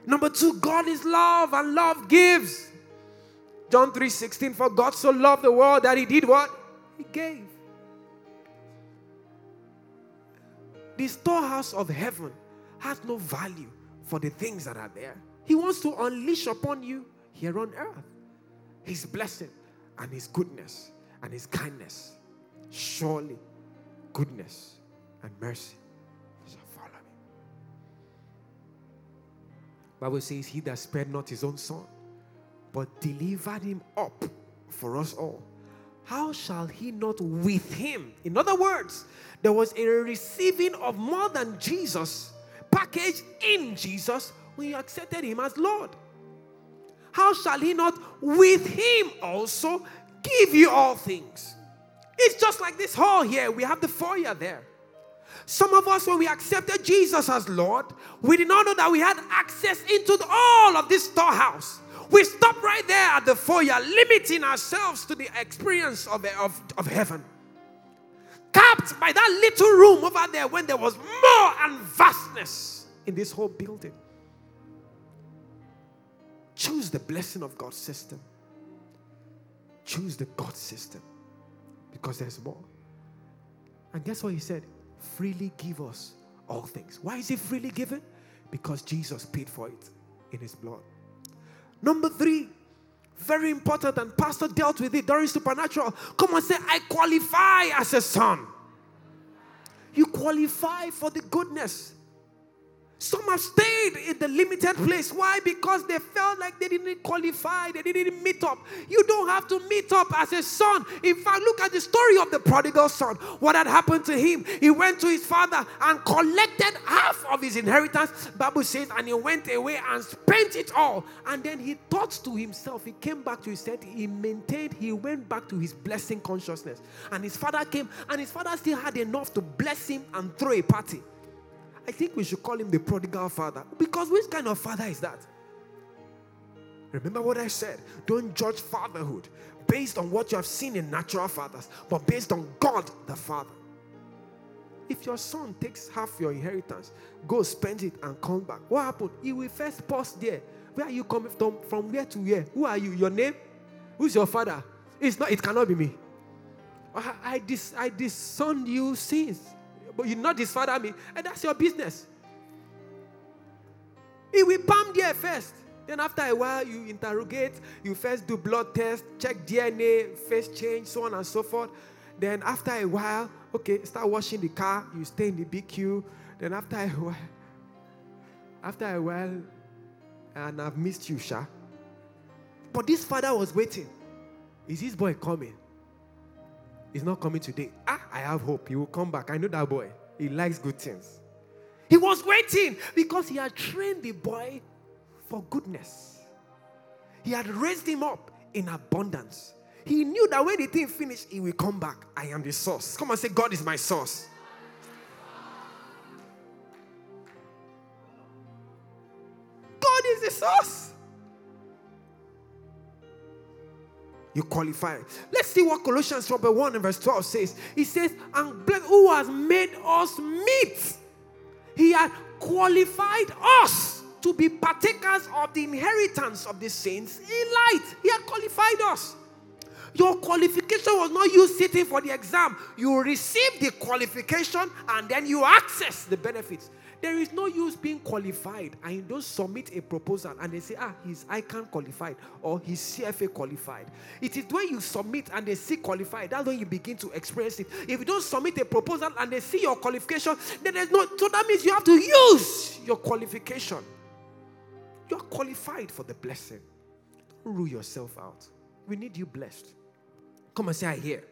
Number two, God is love and love gives. John 3 16, for God so loved the world that he did what? He gave. The storehouse of heaven has no value for the things that are there. He wants to unleash upon you here on earth his blessing and his goodness and his kindness. Surely, goodness and mercy shall follow me. Bible says, He that spared not his own son, but delivered him up for us all. How shall he not with him? In other words, there was a receiving of more than Jesus packaged in Jesus when you accepted him as Lord how shall he not with him also give you all things? It's just like this hall here. We have the foyer there. Some of us, when we accepted Jesus as Lord, we did not know that we had access into the, all of this storehouse. We stopped right there at the foyer, limiting ourselves to the experience of, of, of heaven. Capped by that little room over there when there was more and vastness in this whole building. Choose the blessing of God's system. Choose the God system because there's more. And guess what he said? Freely give us all things. Why is it freely given? Because Jesus paid for it in his blood. Number three, very important, and Pastor dealt with it during supernatural. Come on, say, I qualify as a son. You qualify for the goodness. Some have stayed in the limited place. Why? Because they felt like they didn't qualify, they didn't meet up. You don't have to meet up as a son. In fact, look at the story of the prodigal son. What had happened to him? He went to his father and collected half of his inheritance. Bible says, and he went away and spent it all. And then he thought to himself, he came back to his set, he maintained, he went back to his blessing consciousness. And his father came, and his father still had enough to bless him and throw a party. I think we should call him the prodigal father. Because which kind of father is that? Remember what I said? Don't judge fatherhood based on what you have seen in natural fathers, but based on God the Father. If your son takes half your inheritance, go spend it and come back, what happened? He will first pause there. Where are you coming from? From where to where? Who are you? Your name? Who's your father? It's not, it cannot be me. I, I, dis, I disowned you since but you not disfather me, and that's your business. He will palm there first. Then after a while, you interrogate, you first do blood test, check DNA, face change, so on and so forth. Then after a while, okay, start washing the car, you stay in the BQ. Then after a while, after a while, and I've missed you, Sha. But this father was waiting. Is this boy coming? He's not coming today. Ah, I have hope. He will come back. I know that boy. He likes good things. He was waiting because he had trained the boy for goodness. He had raised him up in abundance. He knew that when the thing finished, he will come back. I am the source. Come and say, God is my source. God is the source. You qualify. Let's see what Colossians chapter 1 and verse 12 says. He says, And bless who has made us meet. He had qualified us to be partakers of the inheritance of the saints in light. He had qualified us. Your qualification was not you sitting for the exam. You received the qualification and then you access the benefits. There is no use being qualified and you don't submit a proposal and they say, ah, he's ICAN qualified or he's CFA qualified. It is when you submit and they see qualified, that's when you begin to experience it. If you don't submit a proposal and they see your qualification, then there's no, so that means you have to use your qualification. You're qualified for the blessing. Don't rule yourself out. We need you blessed. Come and say, I hear.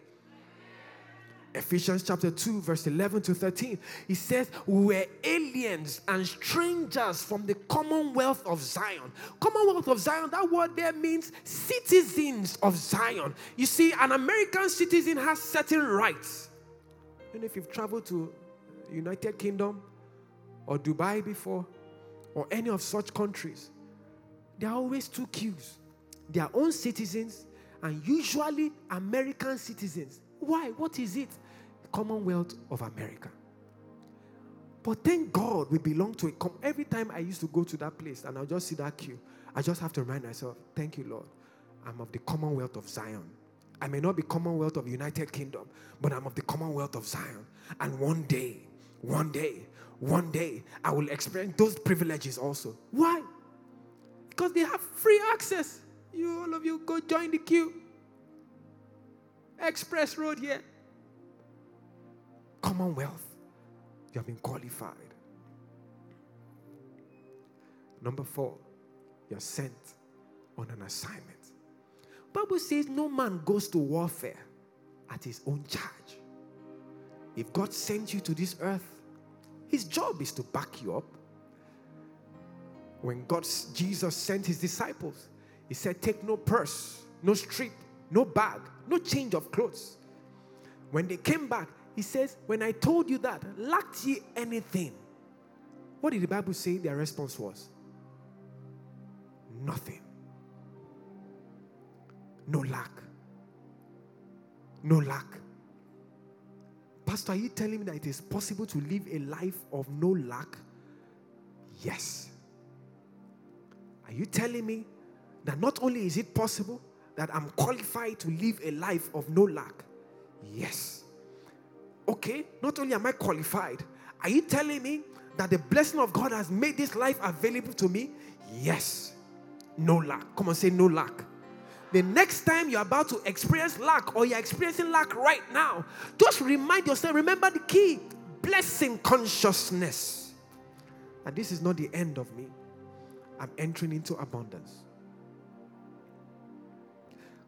Ephesians chapter 2, verse 11 to 13. He says, We were aliens and strangers from the commonwealth of Zion. Commonwealth of Zion, that word there means citizens of Zion. You see, an American citizen has certain rights. And if you've traveled to United Kingdom or Dubai before, or any of such countries, there are always two queues their own citizens and usually American citizens. Why? What is it? Commonwealth of America. But thank God we belong to it. Come every time I used to go to that place and I'll just see that queue, I just have to remind myself, thank you, Lord. I'm of the Commonwealth of Zion. I may not be Commonwealth of United Kingdom, but I'm of the Commonwealth of Zion. And one day, one day, one day, I will experience those privileges also. Why? Because they have free access. You, all of you, go join the queue. Express Road here. Commonwealth. You have been qualified. Number four, you're sent on an assignment. Bible says no man goes to warfare at his own charge. If God sent you to this earth, his job is to back you up. When God Jesus sent his disciples, he said, Take no purse, no strip, no bag, no change of clothes. When they came back, he says, When I told you that, lacked ye anything? What did the Bible say their response was? Nothing. No lack. No lack. Pastor, are you telling me that it is possible to live a life of no lack? Yes. Are you telling me that not only is it possible that I'm qualified to live a life of no lack? Yes. Okay, not only am I qualified, are you telling me that the blessing of God has made this life available to me? Yes. No lack. Come on, say no lack. The next time you're about to experience lack or you're experiencing lack right now, just remind yourself, remember the key blessing consciousness. And this is not the end of me. I'm entering into abundance.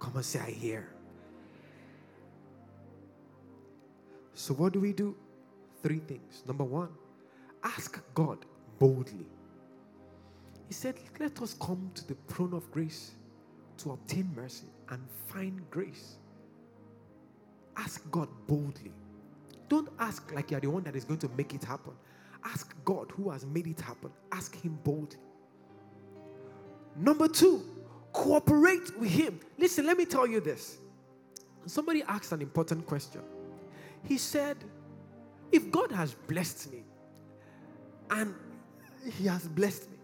Come and say, I hear. So, what do we do? Three things. Number one, ask God boldly. He said, Let us come to the throne of grace to obtain mercy and find grace. Ask God boldly. Don't ask like you're the one that is going to make it happen. Ask God who has made it happen. Ask Him boldly. Number two, cooperate with Him. Listen, let me tell you this. Somebody asked an important question. He said, If God has blessed me and He has blessed me,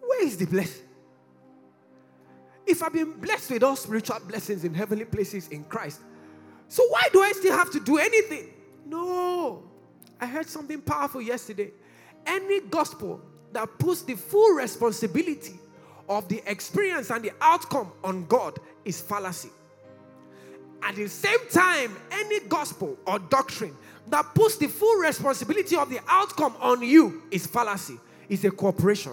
where is the blessing? If I've been blessed with all spiritual blessings in heavenly places in Christ, so why do I still have to do anything? No. I heard something powerful yesterday. Any gospel that puts the full responsibility of the experience and the outcome on God is fallacy. At the same time, any gospel or doctrine that puts the full responsibility of the outcome on you is fallacy. It's a cooperation.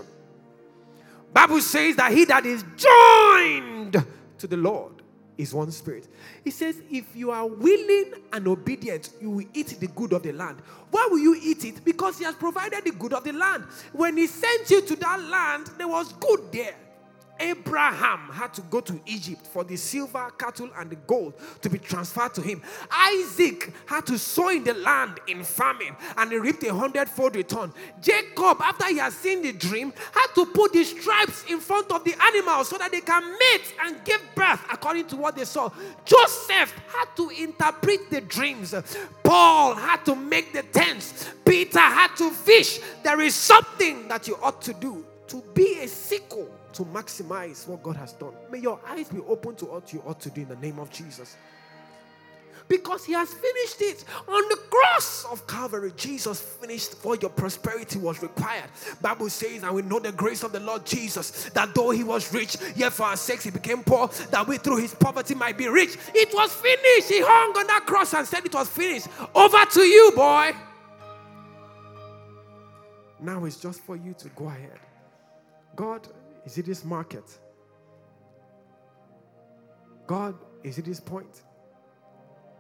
Bible says that he that is joined to the Lord is one spirit. He says, if you are willing and obedient, you will eat the good of the land. Why will you eat it? Because he has provided the good of the land. When he sent you to that land, there was good there. Abraham had to go to Egypt for the silver, cattle, and the gold to be transferred to him. Isaac had to sow in the land in famine and he reaped a hundredfold return. Jacob, after he had seen the dream, had to put the stripes in front of the animals so that they can mate and give birth according to what they saw. Joseph had to interpret the dreams. Paul had to make the tents. Peter had to fish. There is something that you ought to do to be a sickle to maximize what God has done. May your eyes be open to what you ought to do in the name of Jesus. Because he has finished it on the cross of Calvary. Jesus finished what your prosperity was required. Bible says, and we know the grace of the Lord Jesus, that though he was rich, yet for our sakes he became poor, that we through his poverty might be rich. It was finished. He hung on that cross and said it was finished. Over to you, boy. Now it's just for you to go ahead. God, is it this market? God, is it this point?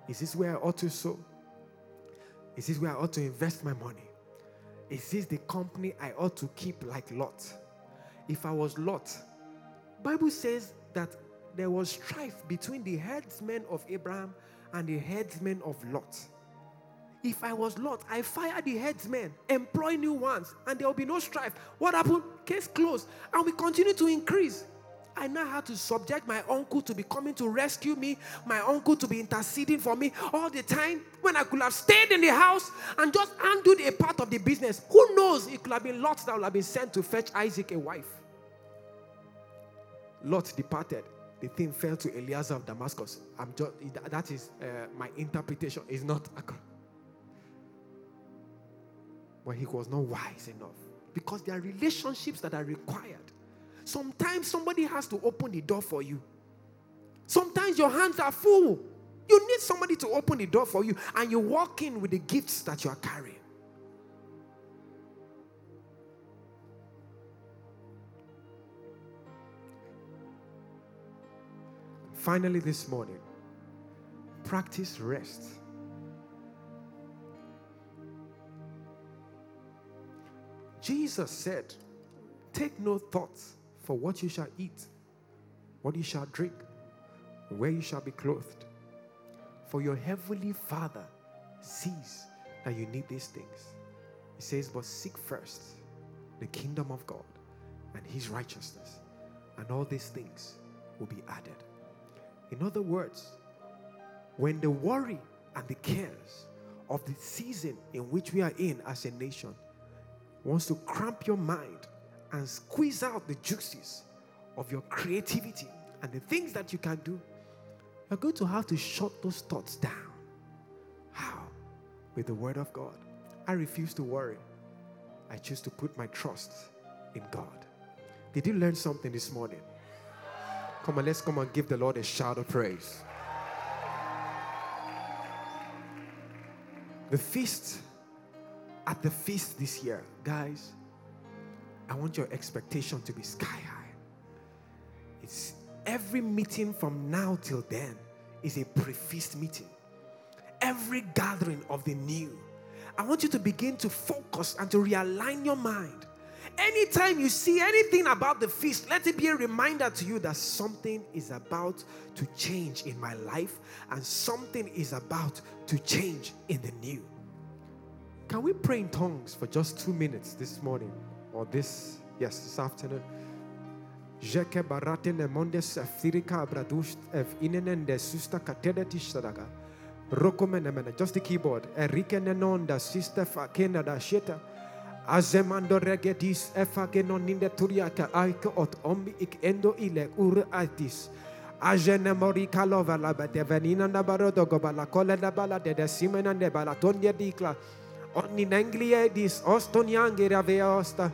Is this where I ought to sow? Is this where I ought to invest my money? Is this the company I ought to keep like Lot? If I was Lot, Bible says that there was strife between the headsmen of Abraham and the headsmen of Lot. If I was Lot, I fire the headsmen, employ new ones, and there will be no strife. What happened? Case closed. And we continue to increase. I now had to subject my uncle to be coming to rescue me, my uncle to be interceding for me all the time when I could have stayed in the house and just handled a part of the business. Who knows? It could have been Lot that would have been sent to fetch Isaac a wife. Lot departed. The thing fell to Eliezer of Damascus. I'm just, that is uh, my interpretation. Is not but he was not wise enough because there are relationships that are required. Sometimes somebody has to open the door for you. Sometimes your hands are full. You need somebody to open the door for you, and you walk in with the gifts that you are carrying. Finally, this morning, practice rest. Jesus said, Take no thought for what you shall eat, what you shall drink, where you shall be clothed. For your heavenly Father sees that you need these things. He says, But seek first the kingdom of God and his righteousness, and all these things will be added. In other words, when the worry and the cares of the season in which we are in as a nation wants to cramp your mind and squeeze out the juices of your creativity and the things that you can do, you're going to have to shut those thoughts down. How? With the Word of God. I refuse to worry. I choose to put my trust in God. Did you learn something this morning? Come on, let's come and give the Lord a shout of praise. The feast at the feast this year, guys, I want your expectation to be sky high. It's every meeting from now till then is a pre-feast meeting. Every gathering of the new. I want you to begin to focus and to realign your mind. Anytime you see anything about the feast, let it be a reminder to you that something is about to change in my life and something is about to change in the new. Can we pray in tongues for just two minutes this morning or this, yes, this afternoon? Jeke inenende susta just the keyboard. Nenonda sister fakena da sheta. Azemando turiaka aike ot ombi ik endo ile ur. Ajene mori kalova la devenina na barodo gobala kola da bala de simena de bala tondia dikla. Onni nenglie dis ostonyange raveosta.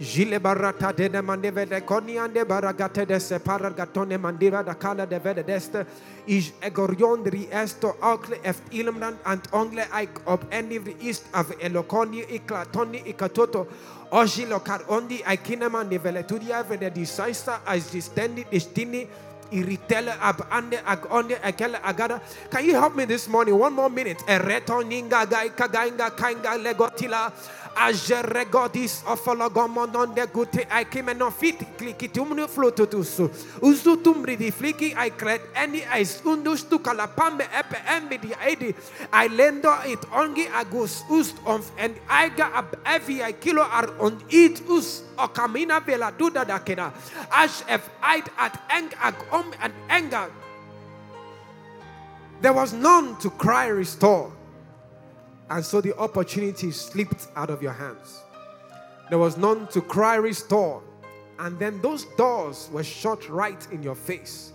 Jile barata de ne mandeve de koniande baragate de separa gatone mandiva da kala de vede deste. Is egorion ri esto eft ilmland and ongle ik op enivri east av elokoni iklatoni ikatoto. Oji lokar ondi ikinema nivele tudia vede disaster as distendi destini iritele ab ande ag onde agada. Can you help me this morning? One more minute. Ereto ninga gai kagainga kainga legotila. Ajeregodis ofologomonon de gute aikimeno fit klikitumnu flututusu. Uzutumri di fliki I kret any ice undus tu kalapambe epe embi di aidi. I lendo it ongi agus ust of and aiga ab evi I kilo ar on it us okamina vela duda dakena. Ash ef ait at eng ag and anger. There was none to cry restore. And so the opportunity slipped out of your hands. There was none to cry, restore. And then those doors were shut right in your face.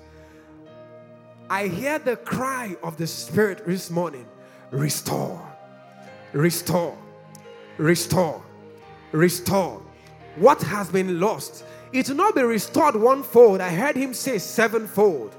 I hear the cry of the Spirit this morning restore, restore, restore, restore. What has been lost, it will not be restored one fold. I heard him say sevenfold.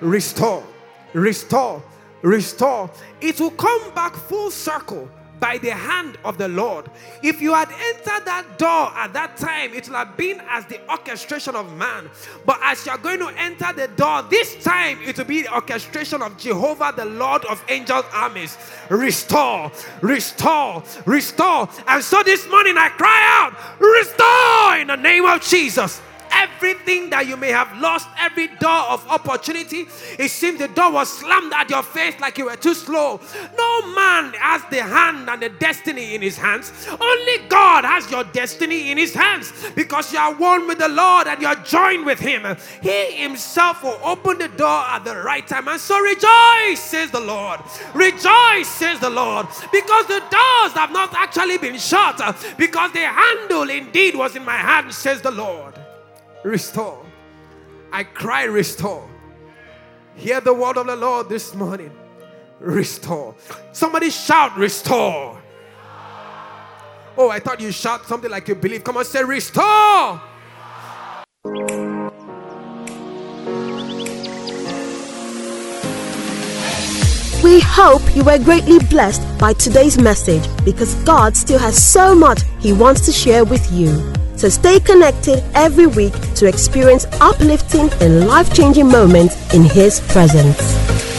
Restore, restore, restore. It will come back full circle by the hand of the Lord. If you had entered that door at that time, it would have been as the orchestration of man. But as you're going to enter the door, this time it will be the orchestration of Jehovah, the Lord of angels' armies. Restore, restore, restore. And so this morning I cry out, restore in the name of Jesus everything that you may have lost, every door of opportunity. It seems the door was slammed at your face like you were too slow. No man has the hand and the destiny in his hands. Only God has your destiny in his hands because you are one with the Lord and you are joined with him. He himself will open the door at the right time. And so rejoice, says the Lord. Rejoice, says the Lord, because the doors have not actually been shut, because the handle indeed was in my hand, says the Lord restore. I cry, restore. Hear the word of the Lord this morning. Restore. Somebody shout, restore. Oh, I thought you shout something like you believe. Come on, say, restore. We hope you were greatly blessed by today's message because God still has so much He wants to share with you. So stay connected every week to experience uplifting and life changing moments in His presence.